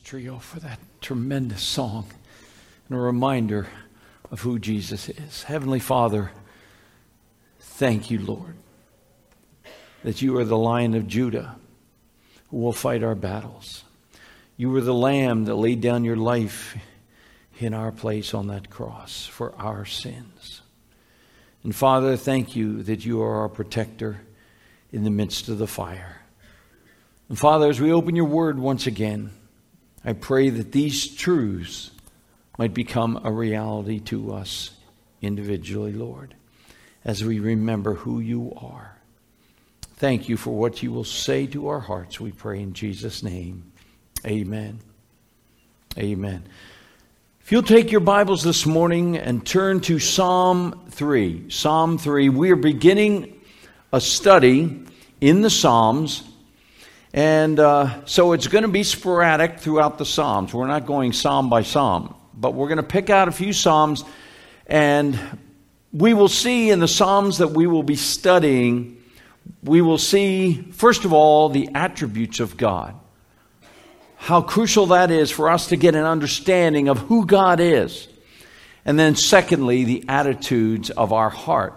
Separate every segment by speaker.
Speaker 1: Trio for that tremendous song and a reminder of who Jesus is. Heavenly Father, thank you, Lord, that you are the Lion of Judah who will fight our battles. You were the Lamb that laid down your life in our place on that cross for our sins. And Father, thank you that you are our protector in the midst of the fire. And Father, as we open your word once again, I pray that these truths might become a reality to us individually, Lord, as we remember who you are. Thank you for what you will say to our hearts, we pray in Jesus' name. Amen. Amen. If you'll take your Bibles this morning and turn to Psalm 3. Psalm 3, we are beginning a study in the Psalms. And uh, so it's going to be sporadic throughout the Psalms. We're not going psalm by psalm, but we're going to pick out a few Psalms. And we will see in the Psalms that we will be studying, we will see, first of all, the attributes of God how crucial that is for us to get an understanding of who God is. And then, secondly, the attitudes of our heart,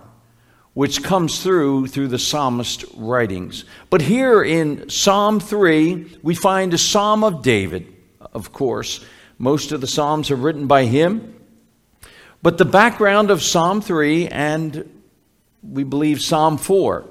Speaker 1: which comes through through the psalmist writings. But here in Psalm 3, we find a psalm of David, of course. Most of the psalms are written by him. But the background of Psalm 3 and we believe Psalm 4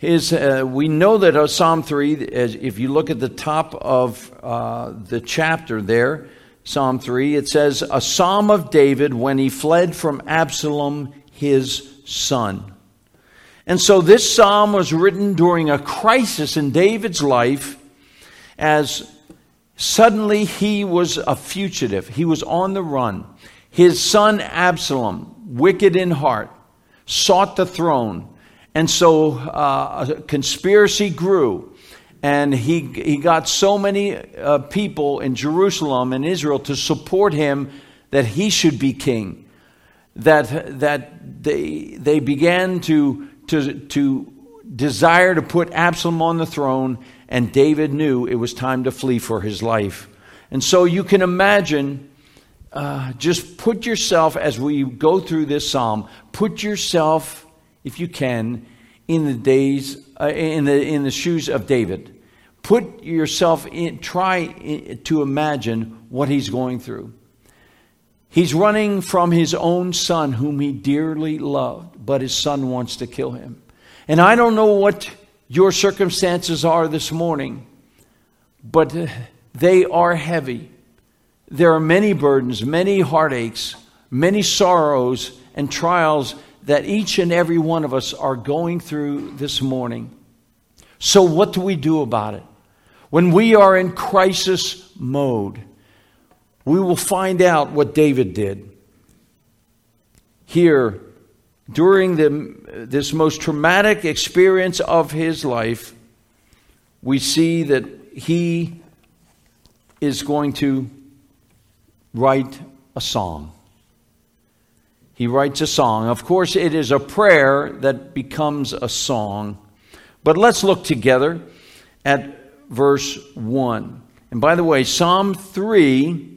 Speaker 1: is uh, we know that uh, Psalm 3, as if you look at the top of uh, the chapter there, Psalm 3, it says, A psalm of David when he fled from Absalom, his son. And so this psalm was written during a crisis in David's life as suddenly he was a fugitive. He was on the run. His son Absalom, wicked in heart, sought the throne and so uh, a conspiracy grew. And he, he got so many uh, people in Jerusalem and Israel to support him that he should be king. That, that they, they began to, to, to desire to put Absalom on the throne, and David knew it was time to flee for his life. And so you can imagine, uh, just put yourself, as we go through this psalm, put yourself if you can, in the days, uh, in, the, in the shoes of David. Put yourself in, try to imagine what he's going through. He's running from his own son, whom he dearly loved, but his son wants to kill him. And I don't know what your circumstances are this morning, but they are heavy. There are many burdens, many heartaches, many sorrows and trials that each and every one of us are going through this morning. So, what do we do about it? When we are in crisis mode, we will find out what David did. Here, during the, this most traumatic experience of his life, we see that he is going to write a song he writes a song. Of course, it is a prayer that becomes a song. But let's look together at verse 1. And by the way, Psalm 3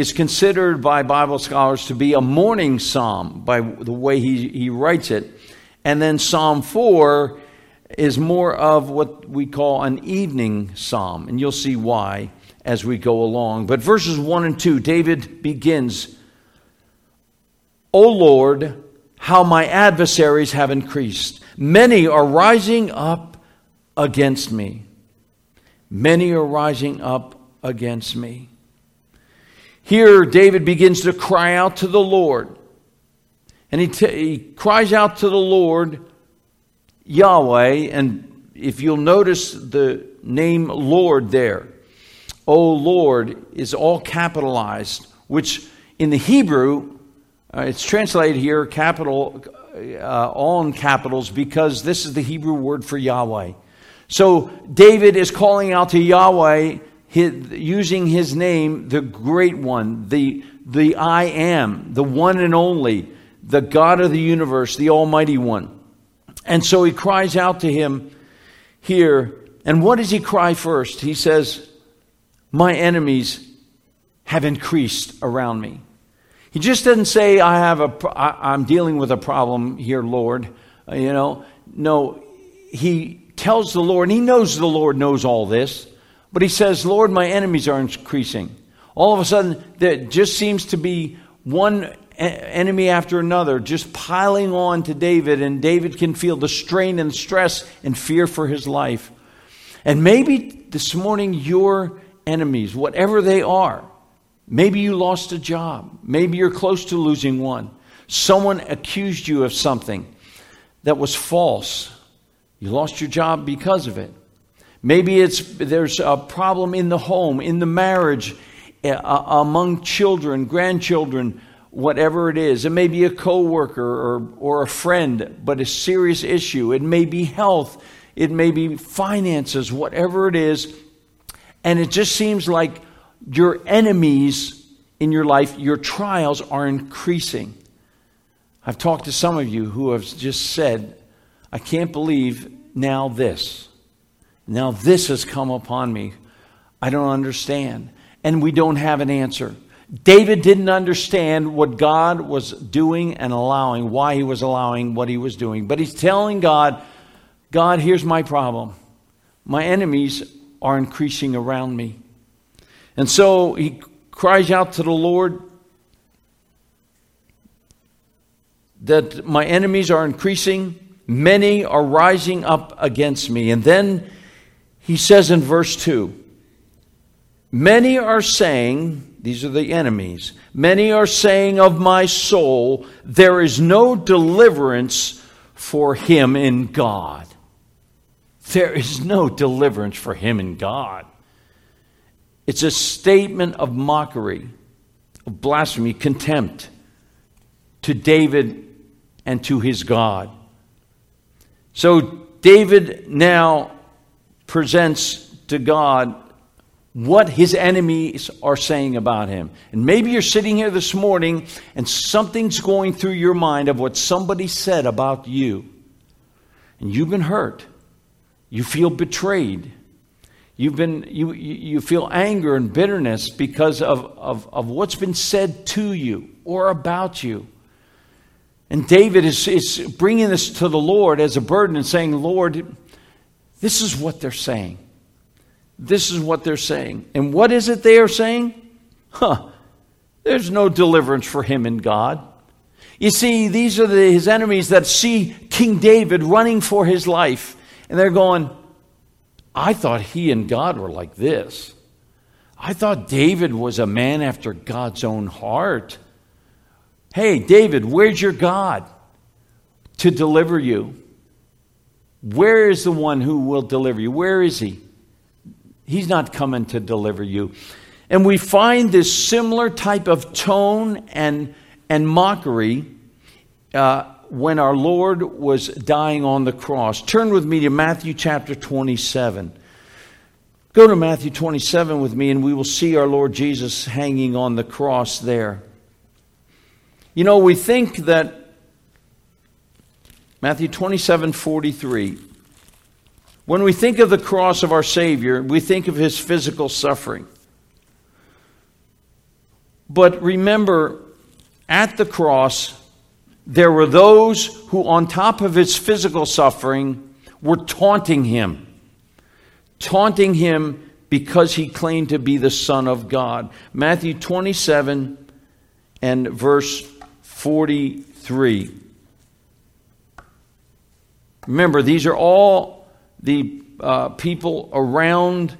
Speaker 1: is considered by Bible scholars to be a morning psalm by the way he, he writes it. And then Psalm 4 is more of what we call an evening psalm. And you'll see why as we go along. But verses 1 and 2, David begins O Lord, how my adversaries have increased. Many are rising up against me. Many are rising up against me. Here, David begins to cry out to the Lord. And he, t- he cries out to the Lord, Yahweh, and if you'll notice the name Lord there, O Lord is all capitalized, which in the Hebrew uh, it's translated here, capital, uh, all in capitals, because this is the Hebrew word for Yahweh. So David is calling out to Yahweh, his, using his name, the great one, the, the I am, the one and only, the God of the universe, the Almighty One. And so he cries out to him here. And what does he cry first? He says, my enemies have increased around me. He just doesn't say, I have a, I, I'm dealing with a problem here, Lord. Uh, you know, no, he tells the Lord, and he knows the Lord knows all this, but he says, Lord, my enemies are increasing. All of a sudden, there just seems to be one enemy after another just piling on to David, and David can feel the strain and stress and fear for his life. And maybe this morning, your enemies, whatever they are, maybe you lost a job, maybe you're close to losing one, someone accused you of something that was false. You lost your job because of it. Maybe it's there's a problem in the home, in the marriage, uh, among children, grandchildren, whatever it is. It may be a coworker or, or a friend, but a serious issue. It may be health, it may be finances, whatever it is. And it just seems like your enemies in your life, your trials are increasing. I've talked to some of you who have just said, I can't believe now this. Now this has come upon me. I don't understand. And we don't have an answer. David didn't understand what God was doing and allowing, why he was allowing what he was doing. But he's telling God, God, here's my problem. My enemies are increasing around me. And so he cries out to the Lord that my enemies are increasing, many are rising up against me. And then he says in verse 2 Many are saying, these are the enemies, many are saying of my soul, there is no deliverance for him in God. There is no deliverance for him in God. It's a statement of mockery, of blasphemy, contempt to David and to his God. So David now presents to God what his enemies are saying about him. And maybe you're sitting here this morning and something's going through your mind of what somebody said about you. And you've been hurt. You feel betrayed. You've been, you, you feel anger and bitterness because of, of, of what's been said to you or about you. And David is, is bringing this to the Lord as a burden and saying, Lord, this is what they're saying. This is what they're saying. And what is it they are saying? Huh, there's no deliverance for him in God. You see, these are the, his enemies that see King David running for his life, and they're going, I thought he and God were like this. I thought David was a man after God's own heart. Hey, David, where's your God to deliver you? Where is the one who will deliver you? Where is he? He's not coming to deliver you. And we find this similar type of tone and, and mockery uh, when our Lord was dying on the cross. Turn with me to Matthew chapter 27. Go to Matthew 27 with me, and we will see our Lord Jesus hanging on the cross there. You know, we think that Matthew 27 43. When we think of the cross of our Savior, we think of his physical suffering. But remember, at the cross, there were those who, on top of his physical suffering, were taunting him. Taunting him because he claimed to be the Son of God. Matthew 27 and verse 43. Remember, these are all the uh, people around,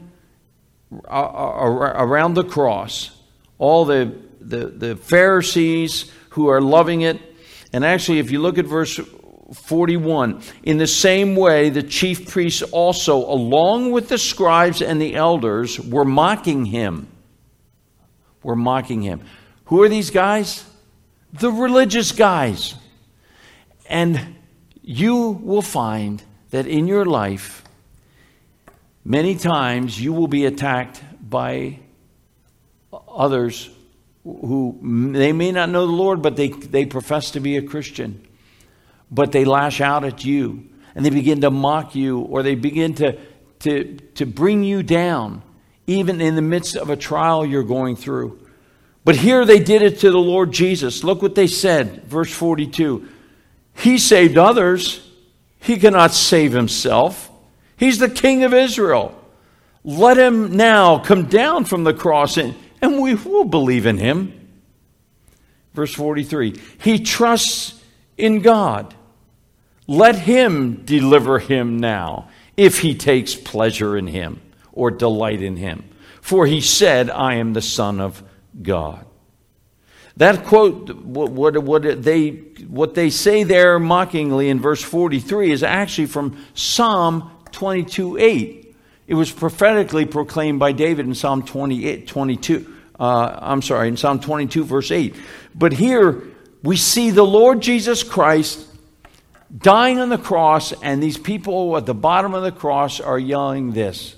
Speaker 1: uh, uh around the cross, all the, the, the Pharisees who are loving it. And actually, if you look at verse 41, in the same way, the chief priests also, along with the scribes and the elders, were mocking him. Were mocking him. Who are these guys? The religious guys. And you will find that in your life, many times you will be attacked by others who they may not know the Lord, but they, they profess to be a Christian. But they lash out at you and they begin to mock you or they begin to, to, to bring you down even in the midst of a trial you're going through. But here they did it to the Lord Jesus. Look what they said, verse 42. He saved others, he cannot save himself. He's the King of Israel. Let him now come down from the cross and, and we will believe in him. Verse 43 He trusts in God. Let him deliver him now if he takes pleasure in him or delight in him. For he said, I am the Son of God. That quote, what, what, they, what they say there mockingly in verse 43 is actually from Psalm 22 8. It was prophetically proclaimed by David in Psalm 28, 22. Uh, I'm sorry, in Psalm 22, verse 8. But here we see the Lord Jesus Christ dying on the cross, and these people at the bottom of the cross are yelling this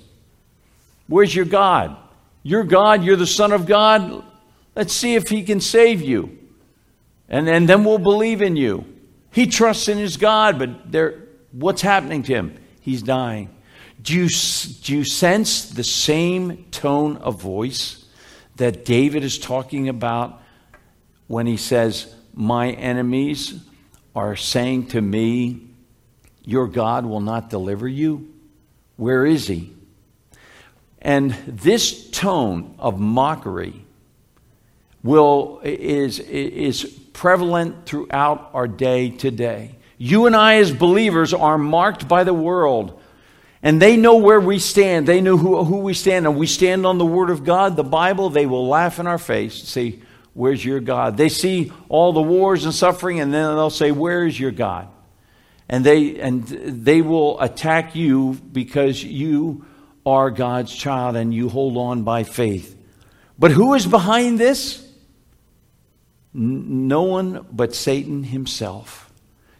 Speaker 1: Where's your God? You're God, you're the Son of God. Let's see if He can save you. And, and then we'll believe in you. He trusts in his God, but there, what's happening to him? He's dying. Do you, do you sense the same tone of voice that David is talking about when he says, My enemies are saying to me, Your God will not deliver you? Where is he? And this tone of mockery will, is, is prevalent throughout our day today. You and I, as believers, are marked by the world. And they know where we stand. They know who, who we stand. And we stand on the Word of God, the Bible. They will laugh in our face and say, Where's your God? They see all the wars and suffering, and then they'll say, Where is your God? And they, and they will attack you because you are God's child and you hold on by faith. But who is behind this? No one but Satan himself.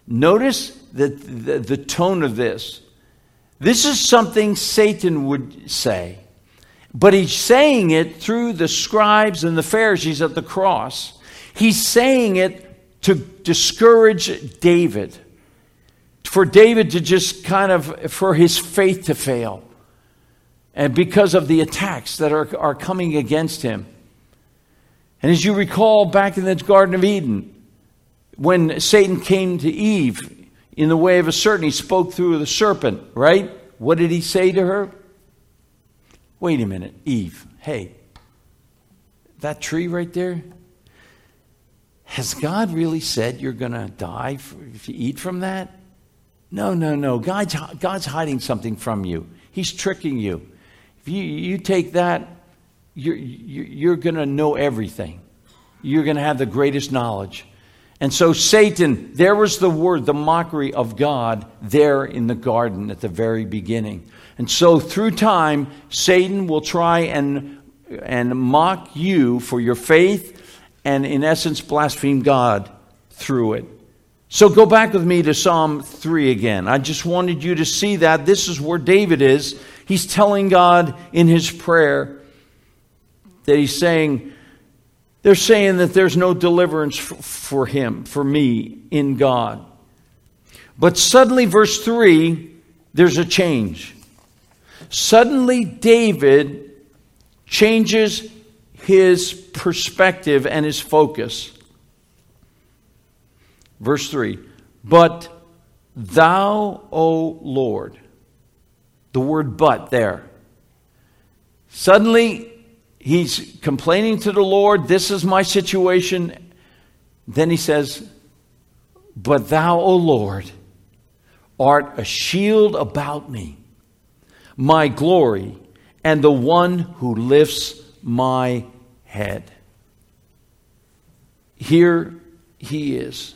Speaker 1: Notice that the, the tone of this. This is something Satan would say. But he's saying it through the scribes and the Pharisees at the cross. He's saying it to discourage David, for David to just kind of, for his faith to fail, and because of the attacks that are, are coming against him. And as you recall back in the Garden of Eden, when Satan came to Eve in the way of a serpent, he spoke through the serpent, right? What did he say to her? Wait a minute, Eve, hey, that tree right there, has God really said you're going to die if you eat from that? No, no, no. God's, God's hiding something from you. He's tricking you. If you, you take that, you're, you're going to know everything. You're going to have the greatest knowledge. And so, Satan, there was the word, the mockery of God there in the garden at the very beginning. And so, through time, Satan will try and, and mock you for your faith and, in essence, blaspheme God through it. So, go back with me to Psalm 3 again. I just wanted you to see that. This is where David is. He's telling God in his prayer that he's saying, they're saying that there's no deliverance for him, for me, in God. But suddenly, verse 3, there's a change. Suddenly, David changes his perspective and his focus. Verse 3 But thou, O Lord, the word but there. Suddenly, he's complaining to the Lord, This is my situation. Then he says, But thou, O Lord, art a shield about me my glory, and the one who lifts my head. Here he is.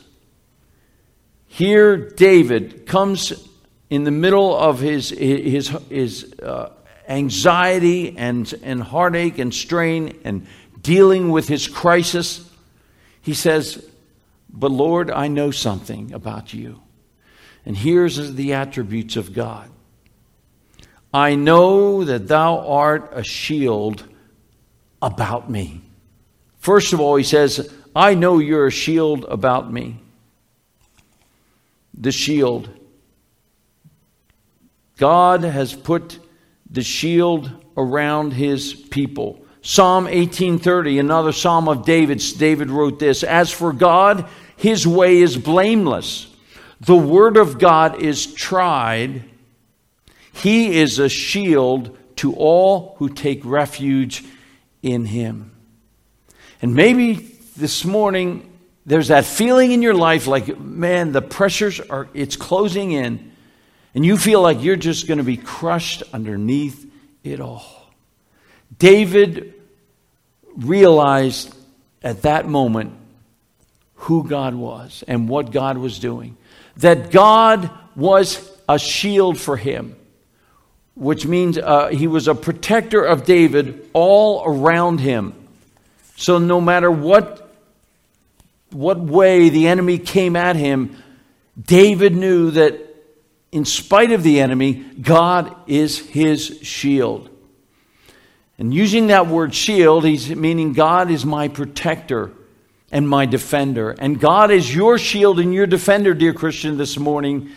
Speaker 1: Here, David comes in the middle of his, his, his uh, anxiety and, and heartache and strain and dealing with his crisis. He says, But Lord, I know something about you. And here's the attributes of God I know that thou art a shield about me. First of all, he says, I know you're a shield about me. The shield. God has put the shield around his people. Psalm 18:30, another psalm of David's. David wrote this, "As for God, his way is blameless. The word of God is tried. He is a shield to all who take refuge in him." And maybe this morning there's that feeling in your life like, man, the pressures are, it's closing in, and you feel like you're just going to be crushed underneath it all. David realized at that moment who God was and what God was doing. That God was a shield for him, which means uh, he was a protector of David all around him. So no matter what what way the enemy came at him, David knew that in spite of the enemy, God is his shield. And using that word shield, he's meaning God is my protector and my defender. And God is your shield and your defender, dear Christian, this morning,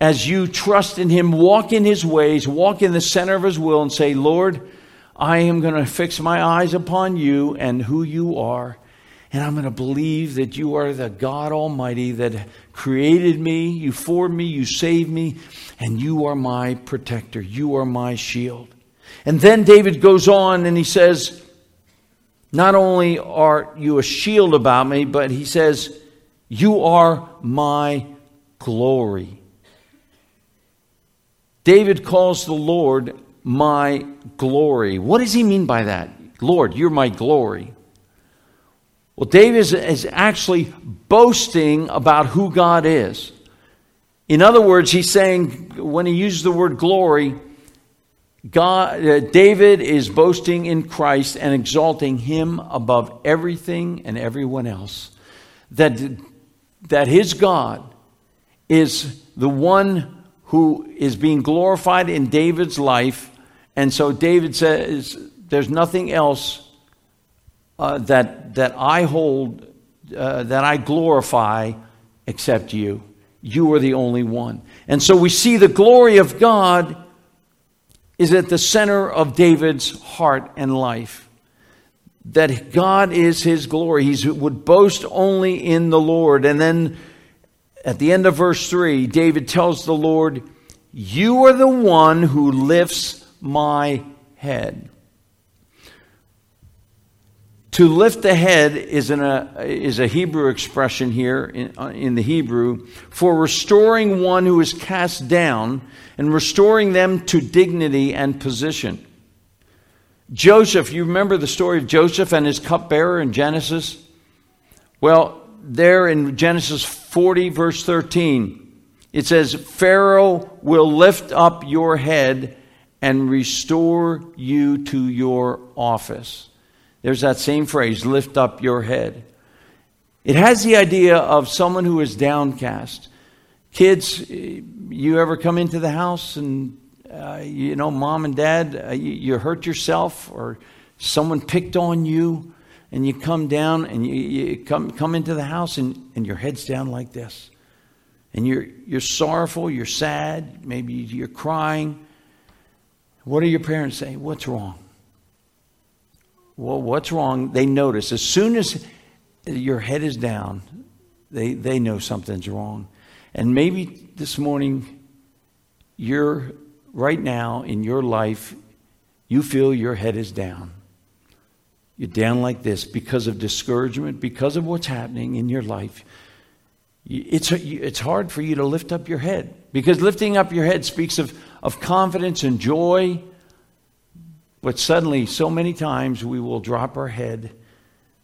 Speaker 1: as you trust in him, walk in his ways, walk in the center of his will, and say, Lord, I am going to fix my eyes upon you and who you are. And I'm going to believe that you are the God Almighty that created me, you formed me, you saved me, and you are my protector. You are my shield. And then David goes on and he says, Not only are you a shield about me, but he says, You are my glory. David calls the Lord my glory. What does he mean by that? Lord, you're my glory. Well, David is, actually boasting about who God is. In other words, he's saying, when he uses the word glory, God, uh, David is boasting in Christ and exalting him above everything and everyone else. That, that his God is the one who is being glorified in David's life. And so David says, There's nothing else uh, that, that I hold, uh, that I glorify except you. You are the only one. And so we see the glory of God is at the center of David's heart and life. That God is his glory. He would boast only in the Lord. And then at the end of verse 3, David tells the Lord, You are the one who lifts my head. To lift the head is, a, is a Hebrew expression here in, uh, in the Hebrew for restoring one who is cast down and restoring them to dignity and position. Joseph, you remember the story of Joseph and his cupbearer in Genesis? Well, there in Genesis 40, verse 13, it says, Pharaoh will lift up your head and restore you to your office. There's that same phrase, lift up your head. It has the idea of someone who is downcast. Kids, you ever come into the house and, uh, you know, mom and dad, uh, you, you, hurt yourself or someone picked on you and you come down and you, you come, come into the house and, and your head's down like this. And you're, you're sorrowful, you're sad, maybe you're crying. What do your parents say? What's wrong? Well, what's wrong? They notice. As soon as your head is down, they, they know something's wrong. And maybe this morning, you're right now in your life, you feel your head is down. You're down like this because of discouragement, because of what's happening in your life. It's, it's hard for you to lift up your head because lifting up your head speaks of, of confidence and joy but suddenly, so many times, we will drop our head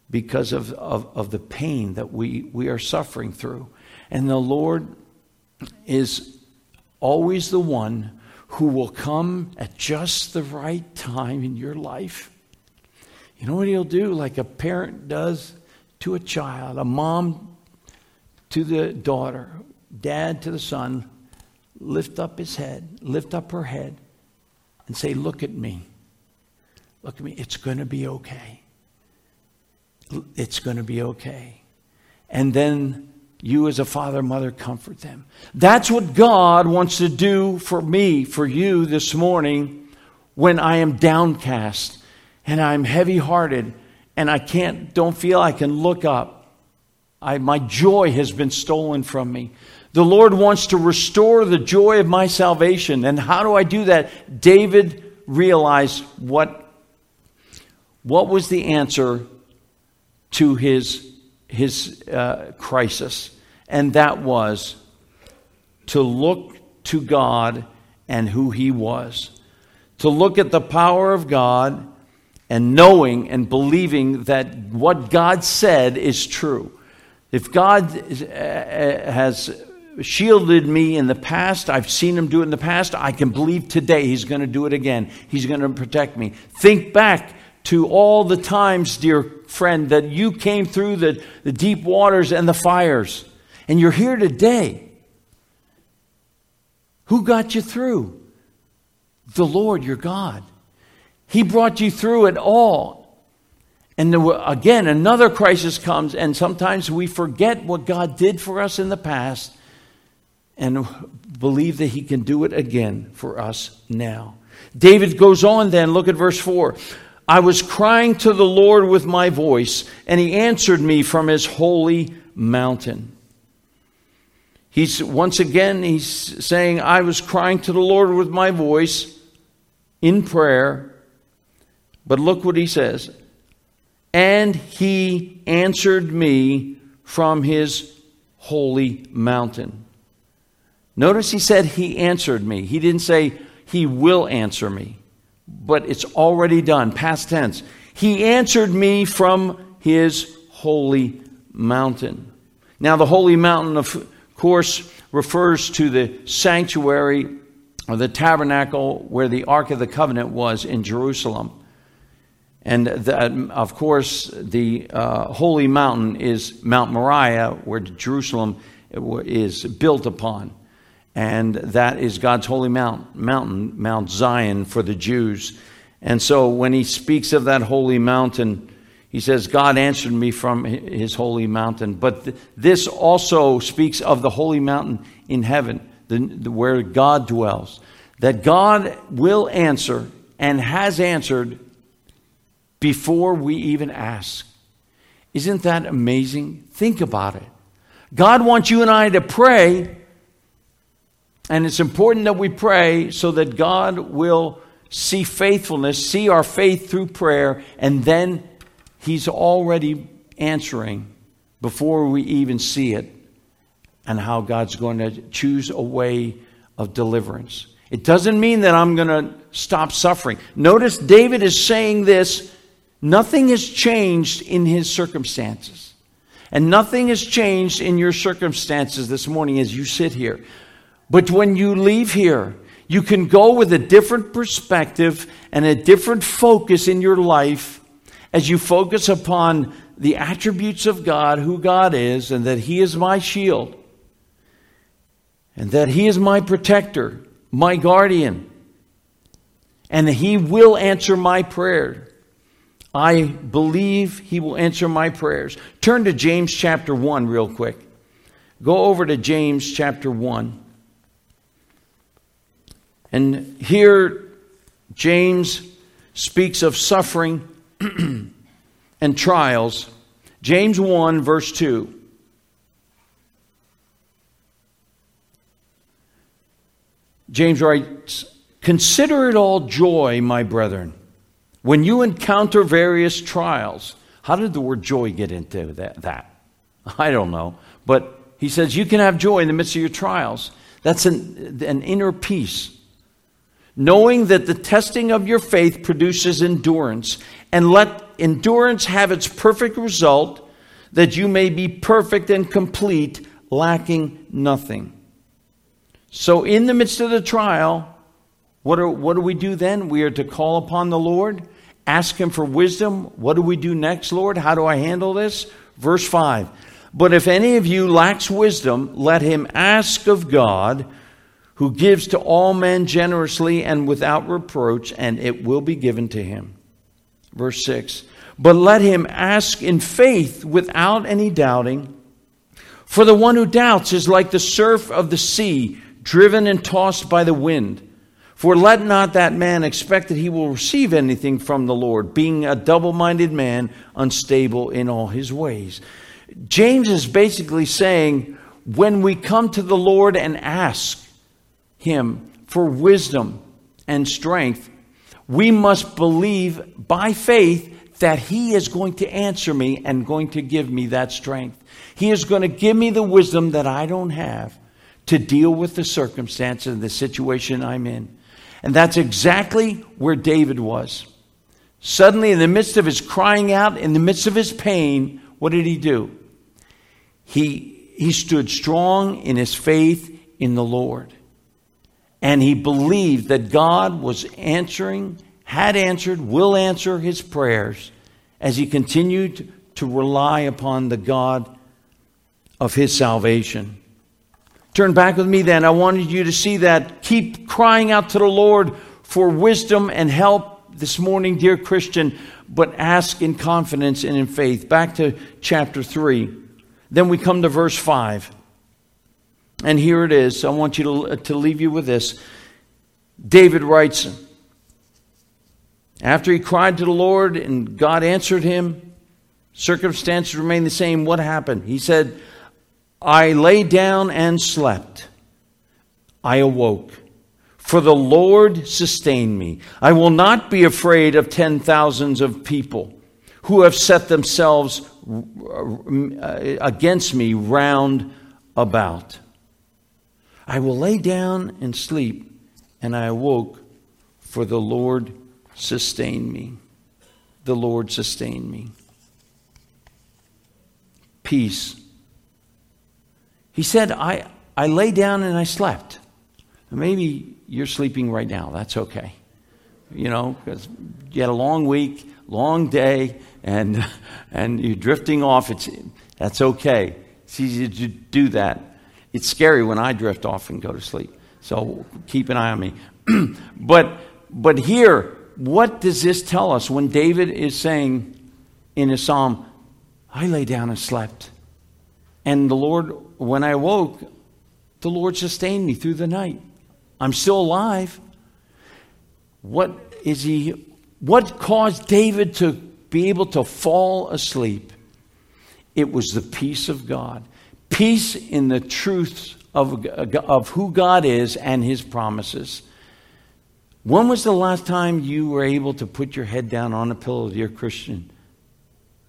Speaker 1: because of, of, of the pain that we, we are suffering through. And the Lord is always the one who will come at just the right time in your life. You know what he'll do? Like a parent does to a child, a mom to the daughter, dad to the son, lift up his head, lift up her head, and say, Look at me. Look at me, it's going to be okay. It's going to be okay. And then you, as a father, mother, comfort them. That's what God wants to do for me, for you this morning, when I am downcast and I'm heavy hearted and I can't, don't feel I can look up. I, my joy has been stolen from me. The Lord wants to restore the joy of my salvation. And how do I do that? David realized what, what was the answer to his, his uh, crisis. And that was to look to God and who He was. To look at the power of God and knowing and believing that what God said is true. If God uh, has shielded me in the past, I've seen Him do it in the past, I can believe today He's going to do it again. He's going to protect me. Think back to all the times, dear friend, that you came through the, the deep waters and the fires, and you're here today. Who got you through? The Lord, your God. He brought you through it all. And were, again, another crisis comes, and sometimes we forget what God did for us in the past and believe that He can do it again for us now. David goes on then, look at verse 4. I was crying to the Lord with my voice, and He answered me from His holy mountain. He's once again, he's saying, I was crying to the Lord with my voice in prayer. But look what he says. And he answered me from his holy mountain. Notice he said he answered me. He didn't say he will answer me, but it's already done, past tense. He answered me from his holy mountain. Now, the holy mountain of course, refers to the sanctuary or the tabernacle where the Ark of the Covenant was in Jerusalem. And that, of course, the uh, holy mountain is Mount Moriah, where Jerusalem is built upon. And that is God's holy mount, mountain, Mount Zion for the Jews. And so when he speaks of that holy mountain, he says, God answered me from his holy mountain. But th- this also speaks of the holy mountain in heaven, the, the, where God dwells. That God will answer and has answered before we even ask. Isn't that amazing? Think about it. God wants you and I to pray, and it's important that we pray so that God will see faithfulness, see our faith through prayer, and then He's already answering before we even see it and how God's going to choose a way of deliverance. It doesn't mean that I'm going to stop suffering. Notice David is saying this nothing has changed in his circumstances. And nothing has changed in your circumstances this morning as you sit here. But when you leave here, you can go with a different perspective and a different focus in your life as you focus upon the attributes of God, who God is, and that He is my shield, and that He is my protector, my guardian, and He will answer my prayer. I believe He will answer my prayers. Turn to James chapter 1 real quick. Go over to James chapter 1. And here, James speaks of suffering and trials. James 1, verse 2. James writes, Consider it all joy, my brethren, when you encounter various trials. How did the word joy get into that? that? I don't know. But he says you can have joy in the midst of your trials. That's an, an inner peace knowing that the testing of your faith produces endurance, and let endurance have its perfect result, that you may be perfect and complete, lacking nothing. So, in the midst of the trial, what, are, what do we do then? We are to call upon the Lord, ask Him for wisdom. What do we do next, Lord? How do I handle this? Verse 5 But if any of you lacks wisdom, let him ask of God who gives to all men generously and without reproach, and it will be given to him. Verse 6 But let him ask in faith without any doubting. For the one who doubts is like the surf of the sea, driven and tossed by the wind. For let not that man expect that he will receive anything from the Lord, being a double minded man, unstable in all his ways. James is basically saying when we come to the Lord and ask him for wisdom and strength, we must believe by faith that he is going to answer me and going to give me that strength. He is going to give me the wisdom that I don't have to deal with the circumstance and the situation I'm in. And that's exactly where David was. Suddenly, in the midst of his crying out, in the midst of his pain, what did he do? He, he stood strong in his faith in the Lord. And he believed that God was answering, had answered, will answer his prayers as he continued to rely upon the God of his salvation. Turn back with me then. I wanted you to see that. Keep crying out to the Lord for wisdom and help this morning, dear Christian, but ask in confidence and in faith. Back to chapter 3. Then we come to verse 5. And here it is. I want you to, to leave you with this. David writes, after he cried to the Lord and God answered him, circumstances remained the same. What happened? He said, I lay down and slept. I awoke. For the Lord sustained me. I will not be afraid of ten thousands of people who have set themselves uh, against me round about. I will lay down and sleep, and I awoke, for the Lord sustained me. The Lord sustained me. Peace he said, I, I lay down and I slept. Maybe you're sleeping right now. That's okay. You know, because you had a long week, long day, and, and you're drifting off. It's, that's okay. It's easy to do that. It's scary when I drift off and go to sleep. So keep an eye on me. but, but here, what does this tell us when David is saying in his psalm, I lay down and slept? And the Lord, when I woke, the Lord sustained me through the night. I'm still alive. What is he what caused David to be able to fall asleep? It was the peace of God. Peace in the truth of, of who God is and his promises. When was the last time you were able to put your head down on a pillow, dear Christian,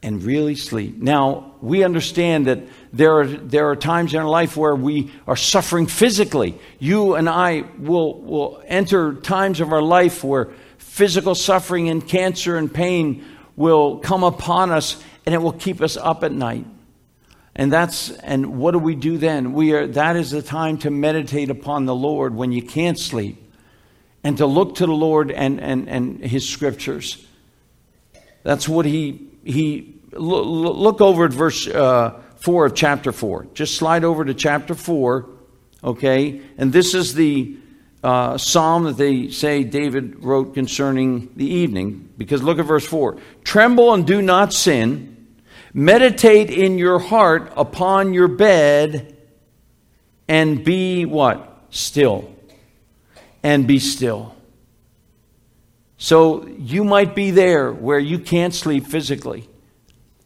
Speaker 1: and really sleep. Now, we understand that there are, there are times in our life where we are suffering physically. You and I will, will enter times of our life where physical suffering and cancer and pain will come upon us and it will keep us up at night. And that's and what do we do then? We are that is the time to meditate upon the Lord when you can't sleep and to look to the Lord and, and, and his scriptures. That's what he he look over at verse uh, 4 of chapter 4. Just slide over to chapter 4, okay? And this is the uh, psalm that they say David wrote concerning the evening. Because look at verse 4 Tremble and do not sin, meditate in your heart upon your bed, and be what? Still. And be still. So you might be there where you can't sleep physically,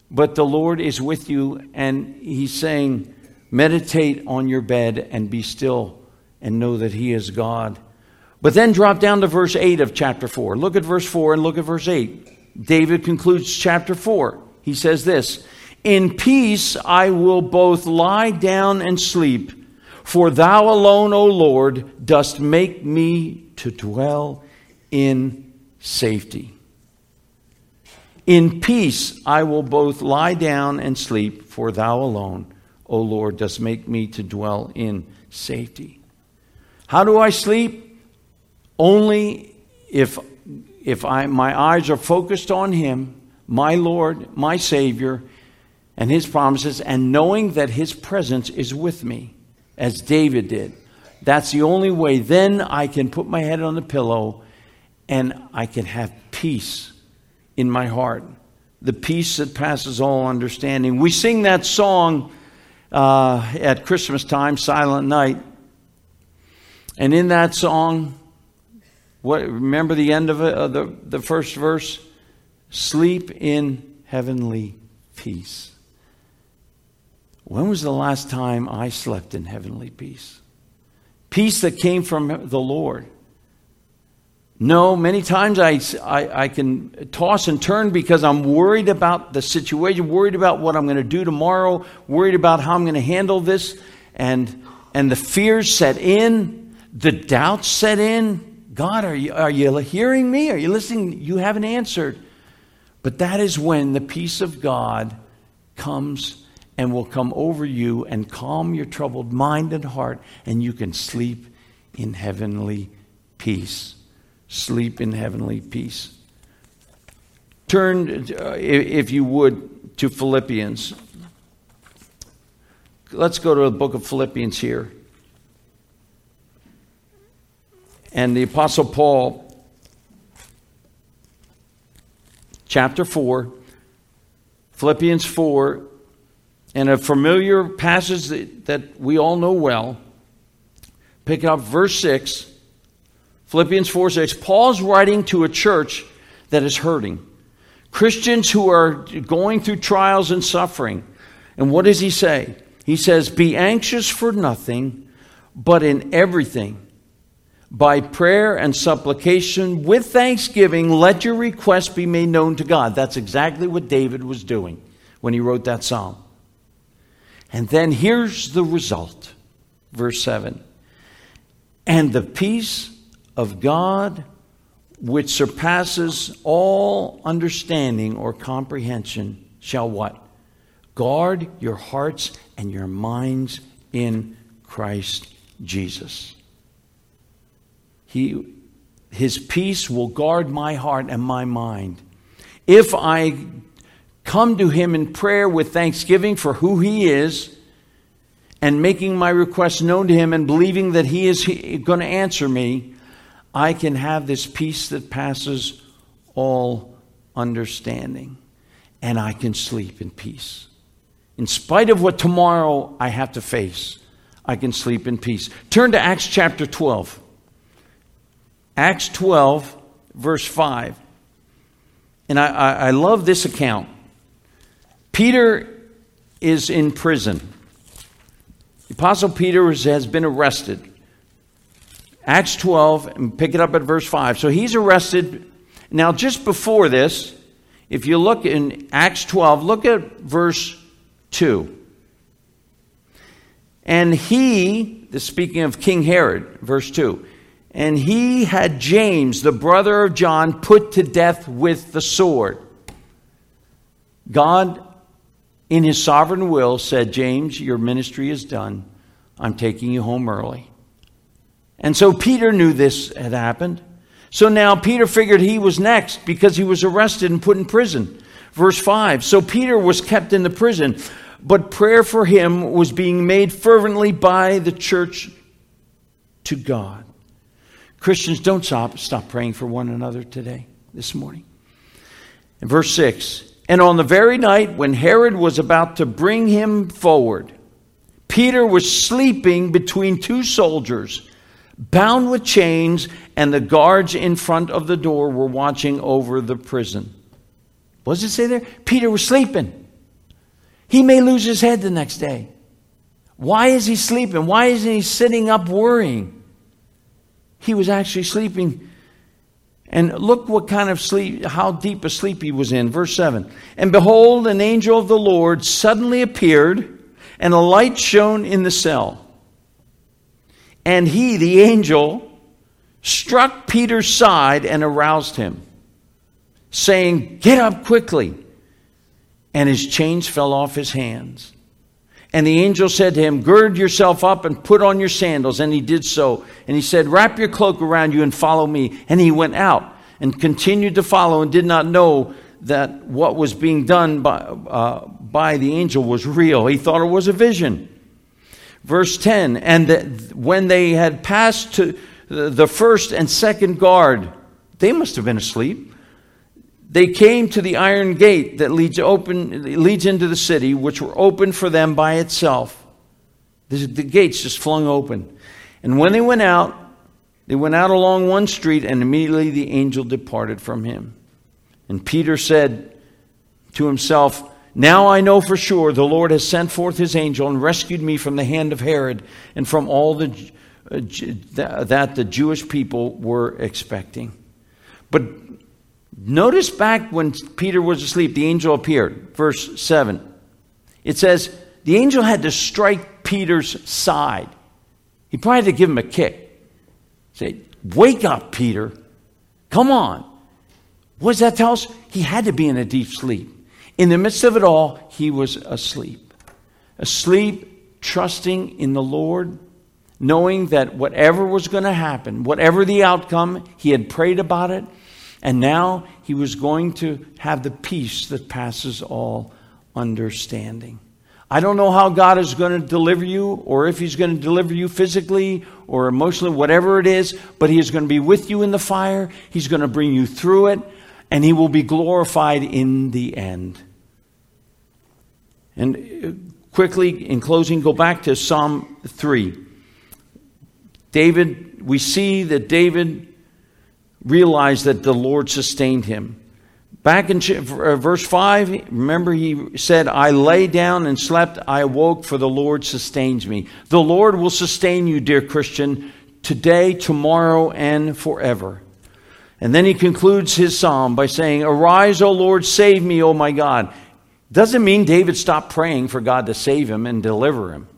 Speaker 1: but the Lord is with you, and He's saying, Meditate on your bed and be still and know that He is God. But then drop down to verse 8 of chapter 4. Look at verse 4 and look at verse 8. David concludes chapter 4. He says this In peace I will both lie down and sleep, for thou alone, O Lord, dost make me to dwell in safety. In peace I will both lie down and sleep, for thou alone, O Lord, dost make me to dwell in safety. How do I sleep? Only if, if I, my eyes are focused on Him, my Lord, my Savior, and His promises, and knowing that His presence is with me, as David did. That's the only way. Then I can put my head on the pillow and I can have peace in my heart. The peace that passes all understanding. We sing that song uh, at Christmas time, Silent Night. And in that song, What, remember the end of, it, of the, the first verse? Sleep in heavenly peace. When was the last time I slept in heavenly peace? Peace that came from the Lord. No, many times I, I, I, can toss and turn because I'm worried about the situation, worried about what I'm going to do tomorrow, worried about how I'm going to handle this, and, and the fears set in, the doubts set in, God, are you, are you hearing me? Are you listening? You haven't answered. But that is when the peace of God comes and will come over you and calm your troubled mind and heart, and you can sleep in heavenly peace. Sleep in heavenly peace. Turn, uh, if you would, to Philippians. Let's go to the book of Philippians here. And the Apostle Paul, chapter 4, Philippians 4, and a familiar passage that, that we all know well. Pick up verse 6, Philippians 4 6. Paul's writing to a church that is hurting. Christians who are going through trials and suffering. And what does he say? He says, Be anxious for nothing, but in everything by prayer and supplication with thanksgiving, let your request be made known to God. That's exactly what David was doing when he wrote that psalm. And then here's the result. Verse 7 And the peace of God, which surpasses all understanding or comprehension, shall what? Guard your hearts and your minds in Christ Jesus. He, his peace will guard my heart and my mind. If I come to him in prayer with thanksgiving for who he is and making my request known to him and believing that he is going to answer me, I can have this peace that passes all understanding. And I can sleep in peace. In spite of what tomorrow I have to face, I can sleep in peace. Turn to Acts chapter 12. Acts 12, verse 5. And I, I, I love this account. Peter is in prison. The Apostle Peter has been arrested. Acts 12, and pick it up at verse 5. So he's arrested. Now, just before this, if you look in Acts 12, look at verse 2. And he, the speaking of King Herod, verse 2, and he had James, the brother of John, put to death with the sword. God, in his sovereign will, said, James, your ministry is done. I'm taking you home early. And so Peter knew this had happened. So now Peter figured he was next because he was arrested and put in prison. Verse 5 So Peter was kept in the prison, but prayer for him was being made fervently by the church to God. Christians, don't stop, stop praying for one another today, this morning. In verse 6 And on the very night when Herod was about to bring him forward, Peter was sleeping between two soldiers, bound with chains, and the guards in front of the door were watching over the prison. What does it say there? Peter was sleeping. He may lose his head the next day. Why is he sleeping? Why isn't he sitting up worrying? He was actually sleeping. And look what kind of sleep, how deep a sleep he was in. Verse 7 And behold, an angel of the Lord suddenly appeared, and a light shone in the cell. And he, the angel, struck Peter's side and aroused him, saying, Get up quickly. And his chains fell off his hands. And the angel said to him, Gird yourself up and put on your sandals. And he did so. And he said, Wrap your cloak around you and follow me. And he went out and continued to follow and did not know that what was being done by, uh, by the angel was real. He thought it was a vision. Verse 10 And the, when they had passed to the first and second guard, they must have been asleep they came to the iron gate that leads, open, leads into the city, which were opened for them by itself. The, the gates just flung open. And when they went out, They went out along one street, and immediately the angel departed from him. And Peter said to himself, Now I know for sure the Lord has sent forth his angel and rescued me from the hand of Herod and from all the, uh, that the Jewish people were expecting. But notice back when Peter was asleep, the angel appeared. Verse 7. It says, The angel had to strike Peter's side. He probably had to give him a kick. Say, Wake up, Peter. Come on. What does that tell us? He had to be in a deep sleep. In the midst of it all, he was asleep. Asleep, trusting in the Lord, knowing that whatever was going to happen, whatever the outcome, he had prayed about it, and now he was going to have the peace that passes all understanding. I don't know how God is going to deliver you, or if He's going to deliver you physically or emotionally, whatever it is, but He is going to be with you in the fire. He's going to bring you through it, and He will be glorified in the end. And uh, quickly, in closing, go back to Psalm 3. David, we see that David realized that the Lord sustained him. Back in uh, verse 5, remember he said, I lay down and slept, I awoke, for the Lord sustains me. The Lord will sustain you, dear Christian, today, tomorrow, and forever. And then he concludes his psalm by saying, Arise, O Lord, save me, O my God. Doesn't mean David stopped praying for God to save him and deliver him,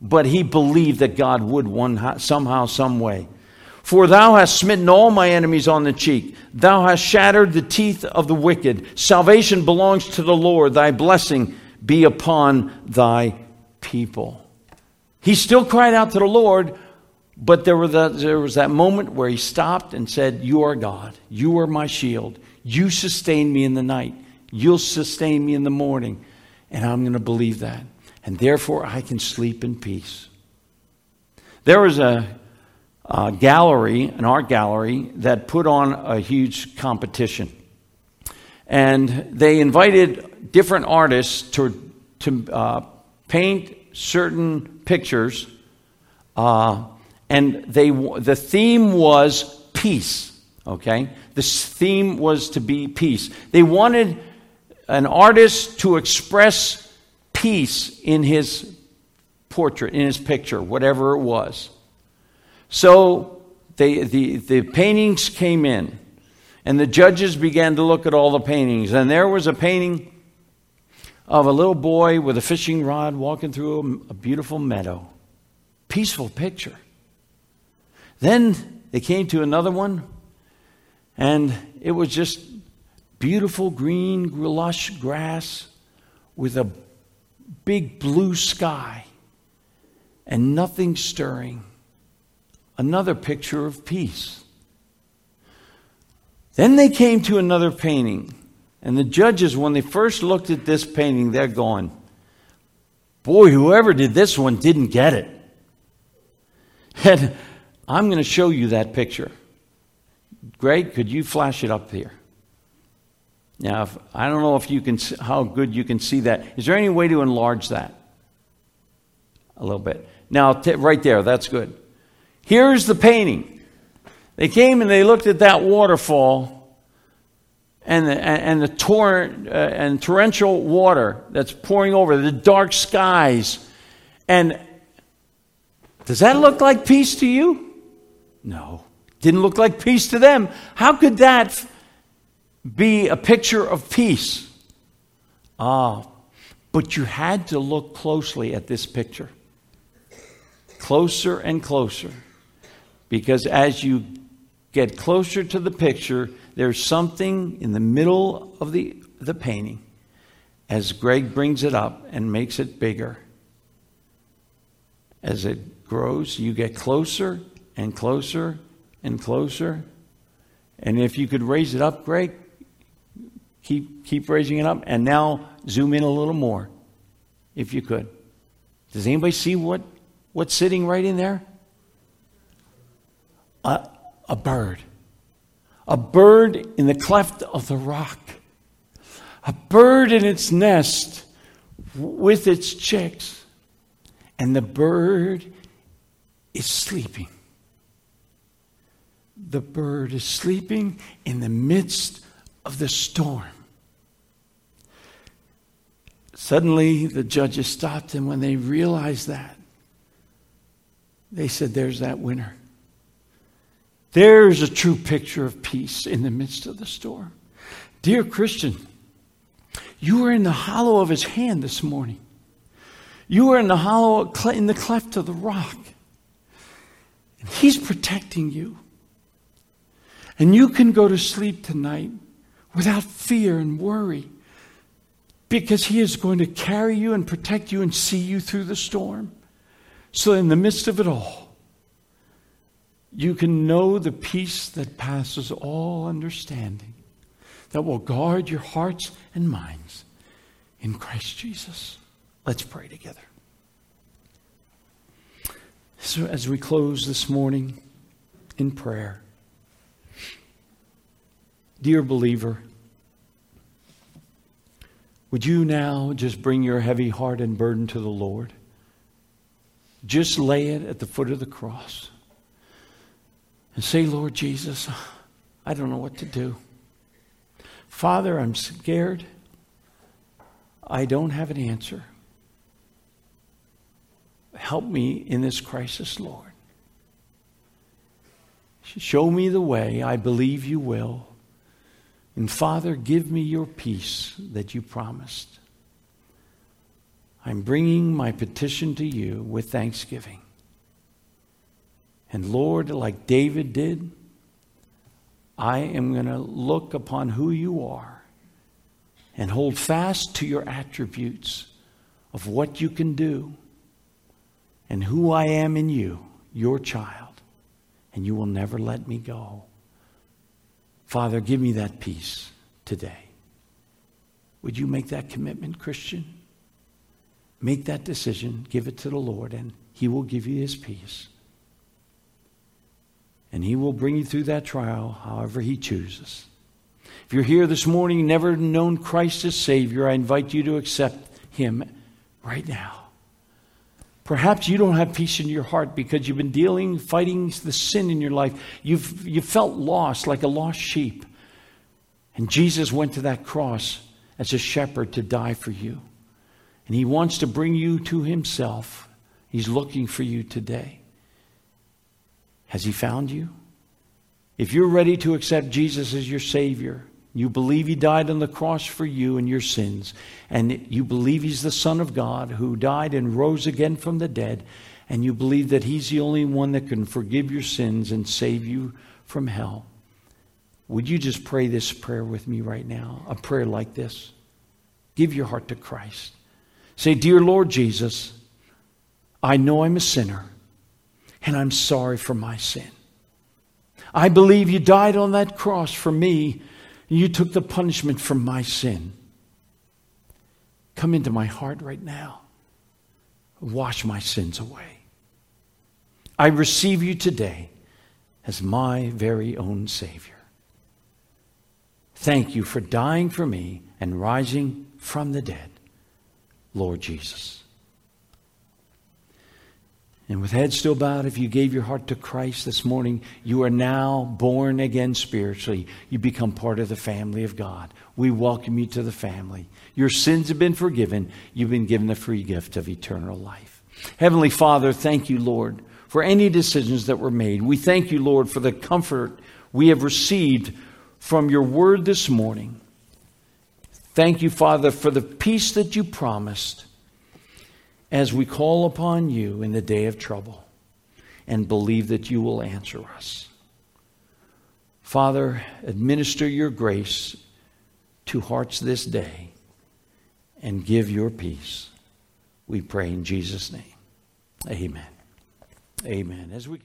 Speaker 1: but he believed that God would one somehow, some way. For thou hast smitten all my enemies on the cheek. Thou hast shattered the teeth of the wicked. Salvation belongs to the Lord. Thy blessing be upon thy people. He still cried out to the Lord, but there, the, there was that moment where he stopped and said, You are God. You are my shield. You sustain me in the night. You'll sustain me in the morning. And I'm going to believe that. And therefore, I can sleep in peace. There was a uh, gallery, an art gallery, that put on a huge competition. And they invited different artists to, to uh, paint certain pictures. Uh, and they, the theme was peace, okay? The theme was to be peace. They wanted an artist to express peace in his portrait, in his picture, whatever it was. So they, the, the paintings came in, and the judges began to look at all the paintings. And there was a painting of a little boy with a fishing rod walking through a, a beautiful meadow. Peaceful picture. Then they came to another one, and it was just beautiful green, lush grass with a big blue sky and nothing stirring another picture of peace. Then they came to another painting. And the judges, when they first looked at this painting, they're going, Boy, whoever did this one didn't get it. And I'm going to show you that picture. Greg, could you flash it up here? Now, if, I don't know if you can, how good you can see that. Is there any way to enlarge that? A little bit. Now, t- right there, that's good. Here's the painting. They came and they looked at that waterfall and the, and the torrent uh, and torrential water that's pouring over, the dark skies. And does that look like peace to you? No. Didn't look like peace to them. How could that be a picture of peace? Ah, but you had to look closely at this picture. Closer and closer. Because as you get closer to the picture, there's something in the middle of the, the painting as Greg brings it up and makes it bigger. As it grows, you get closer and closer and closer. And if you could raise it up, Greg, keep, keep raising it up. And now zoom in a little more, if you could. Does anybody see what, what's sitting right in there? A, a bird. A bird in the cleft of the rock. A bird in its nest with its chicks. And the bird is sleeping. the bird is sleeping in the midst of the storm. Suddenly, the judges stopped, and when they realized that, they said, There's that winner. There's a true picture of peace in the midst of the storm. Dear Christian, you are in the hollow of his hand this morning. You are in the hollow, in the cleft of the rock. And he's protecting you. And you can go to sleep tonight without fear and worry because he is going to carry you and protect you and see you through the storm. So, in the midst of it all, you can know the peace that passes all understanding that will guard your hearts and minds in Christ Jesus. Let's pray together. So, as we close this morning in prayer, dear believer, would you now just bring your heavy heart and burden to the Lord? Just lay it at the foot of the cross and say, Lord Jesus, I don't know what to do. Father, I'm scared. I don't have an answer. Help me in this crisis, Lord. Show me the way. I believe you will. And Father, give me your peace that you promised. I'm bringing my petition to you with thanksgiving. And Lord, like David did, I am going to look upon who you are and hold fast to your attributes of what you can do and who I am in you, your child, and you will never let me go. Father, give me that peace today. Would you make that commitment, Christian? Make that decision, give it to the Lord, and He will give you His peace. And He will bring you through that trial however He chooses. If you're here this morning, never known Christ as Savior, I invite you to accept Him right now. Perhaps you don't have peace in your heart because you've been dealing, fighting the sin in your life. You've, you felt lost like a lost sheep. And Jesus went to that cross as a shepherd to die for you. And he wants to bring you to himself. He's looking for you today. Has he found you? If you're ready to accept Jesus as your Savior, you believe he died on the cross for you and your sins, and you believe he's the Son of God who died and rose again from the dead, and you believe that he's the only one that can forgive your sins and save you from hell. Would you just pray this prayer with me right now? A prayer like this. Give your heart to Christ. Say, Dear Lord Jesus, I know I'm a sinner, and I'm sorry for my sin. I believe you died on that cross for me And you took the punishment for my sin. Come into my heart right now. Wash my sins away. I receive you today as my very own Savior. Thank you for dying for me and rising from the dead, Lord Jesus. And with head still bowed, if you gave your heart to Christ this morning, you are now born again spiritually. You become part of the family of God. We welcome you to the family. Your sins have been forgiven. You've been given the free gift of eternal life. Heavenly Father, thank you, Lord, for any decisions that were made. We thank you, Lord, for the comfort we have received from your word this morning. Thank you, Father, for the peace that you promised as we call upon you in the day of trouble and believe that you will answer us. Father, administer your grace to hearts this day and give your peace. We pray in Jesus' name. Amen. Amen. As we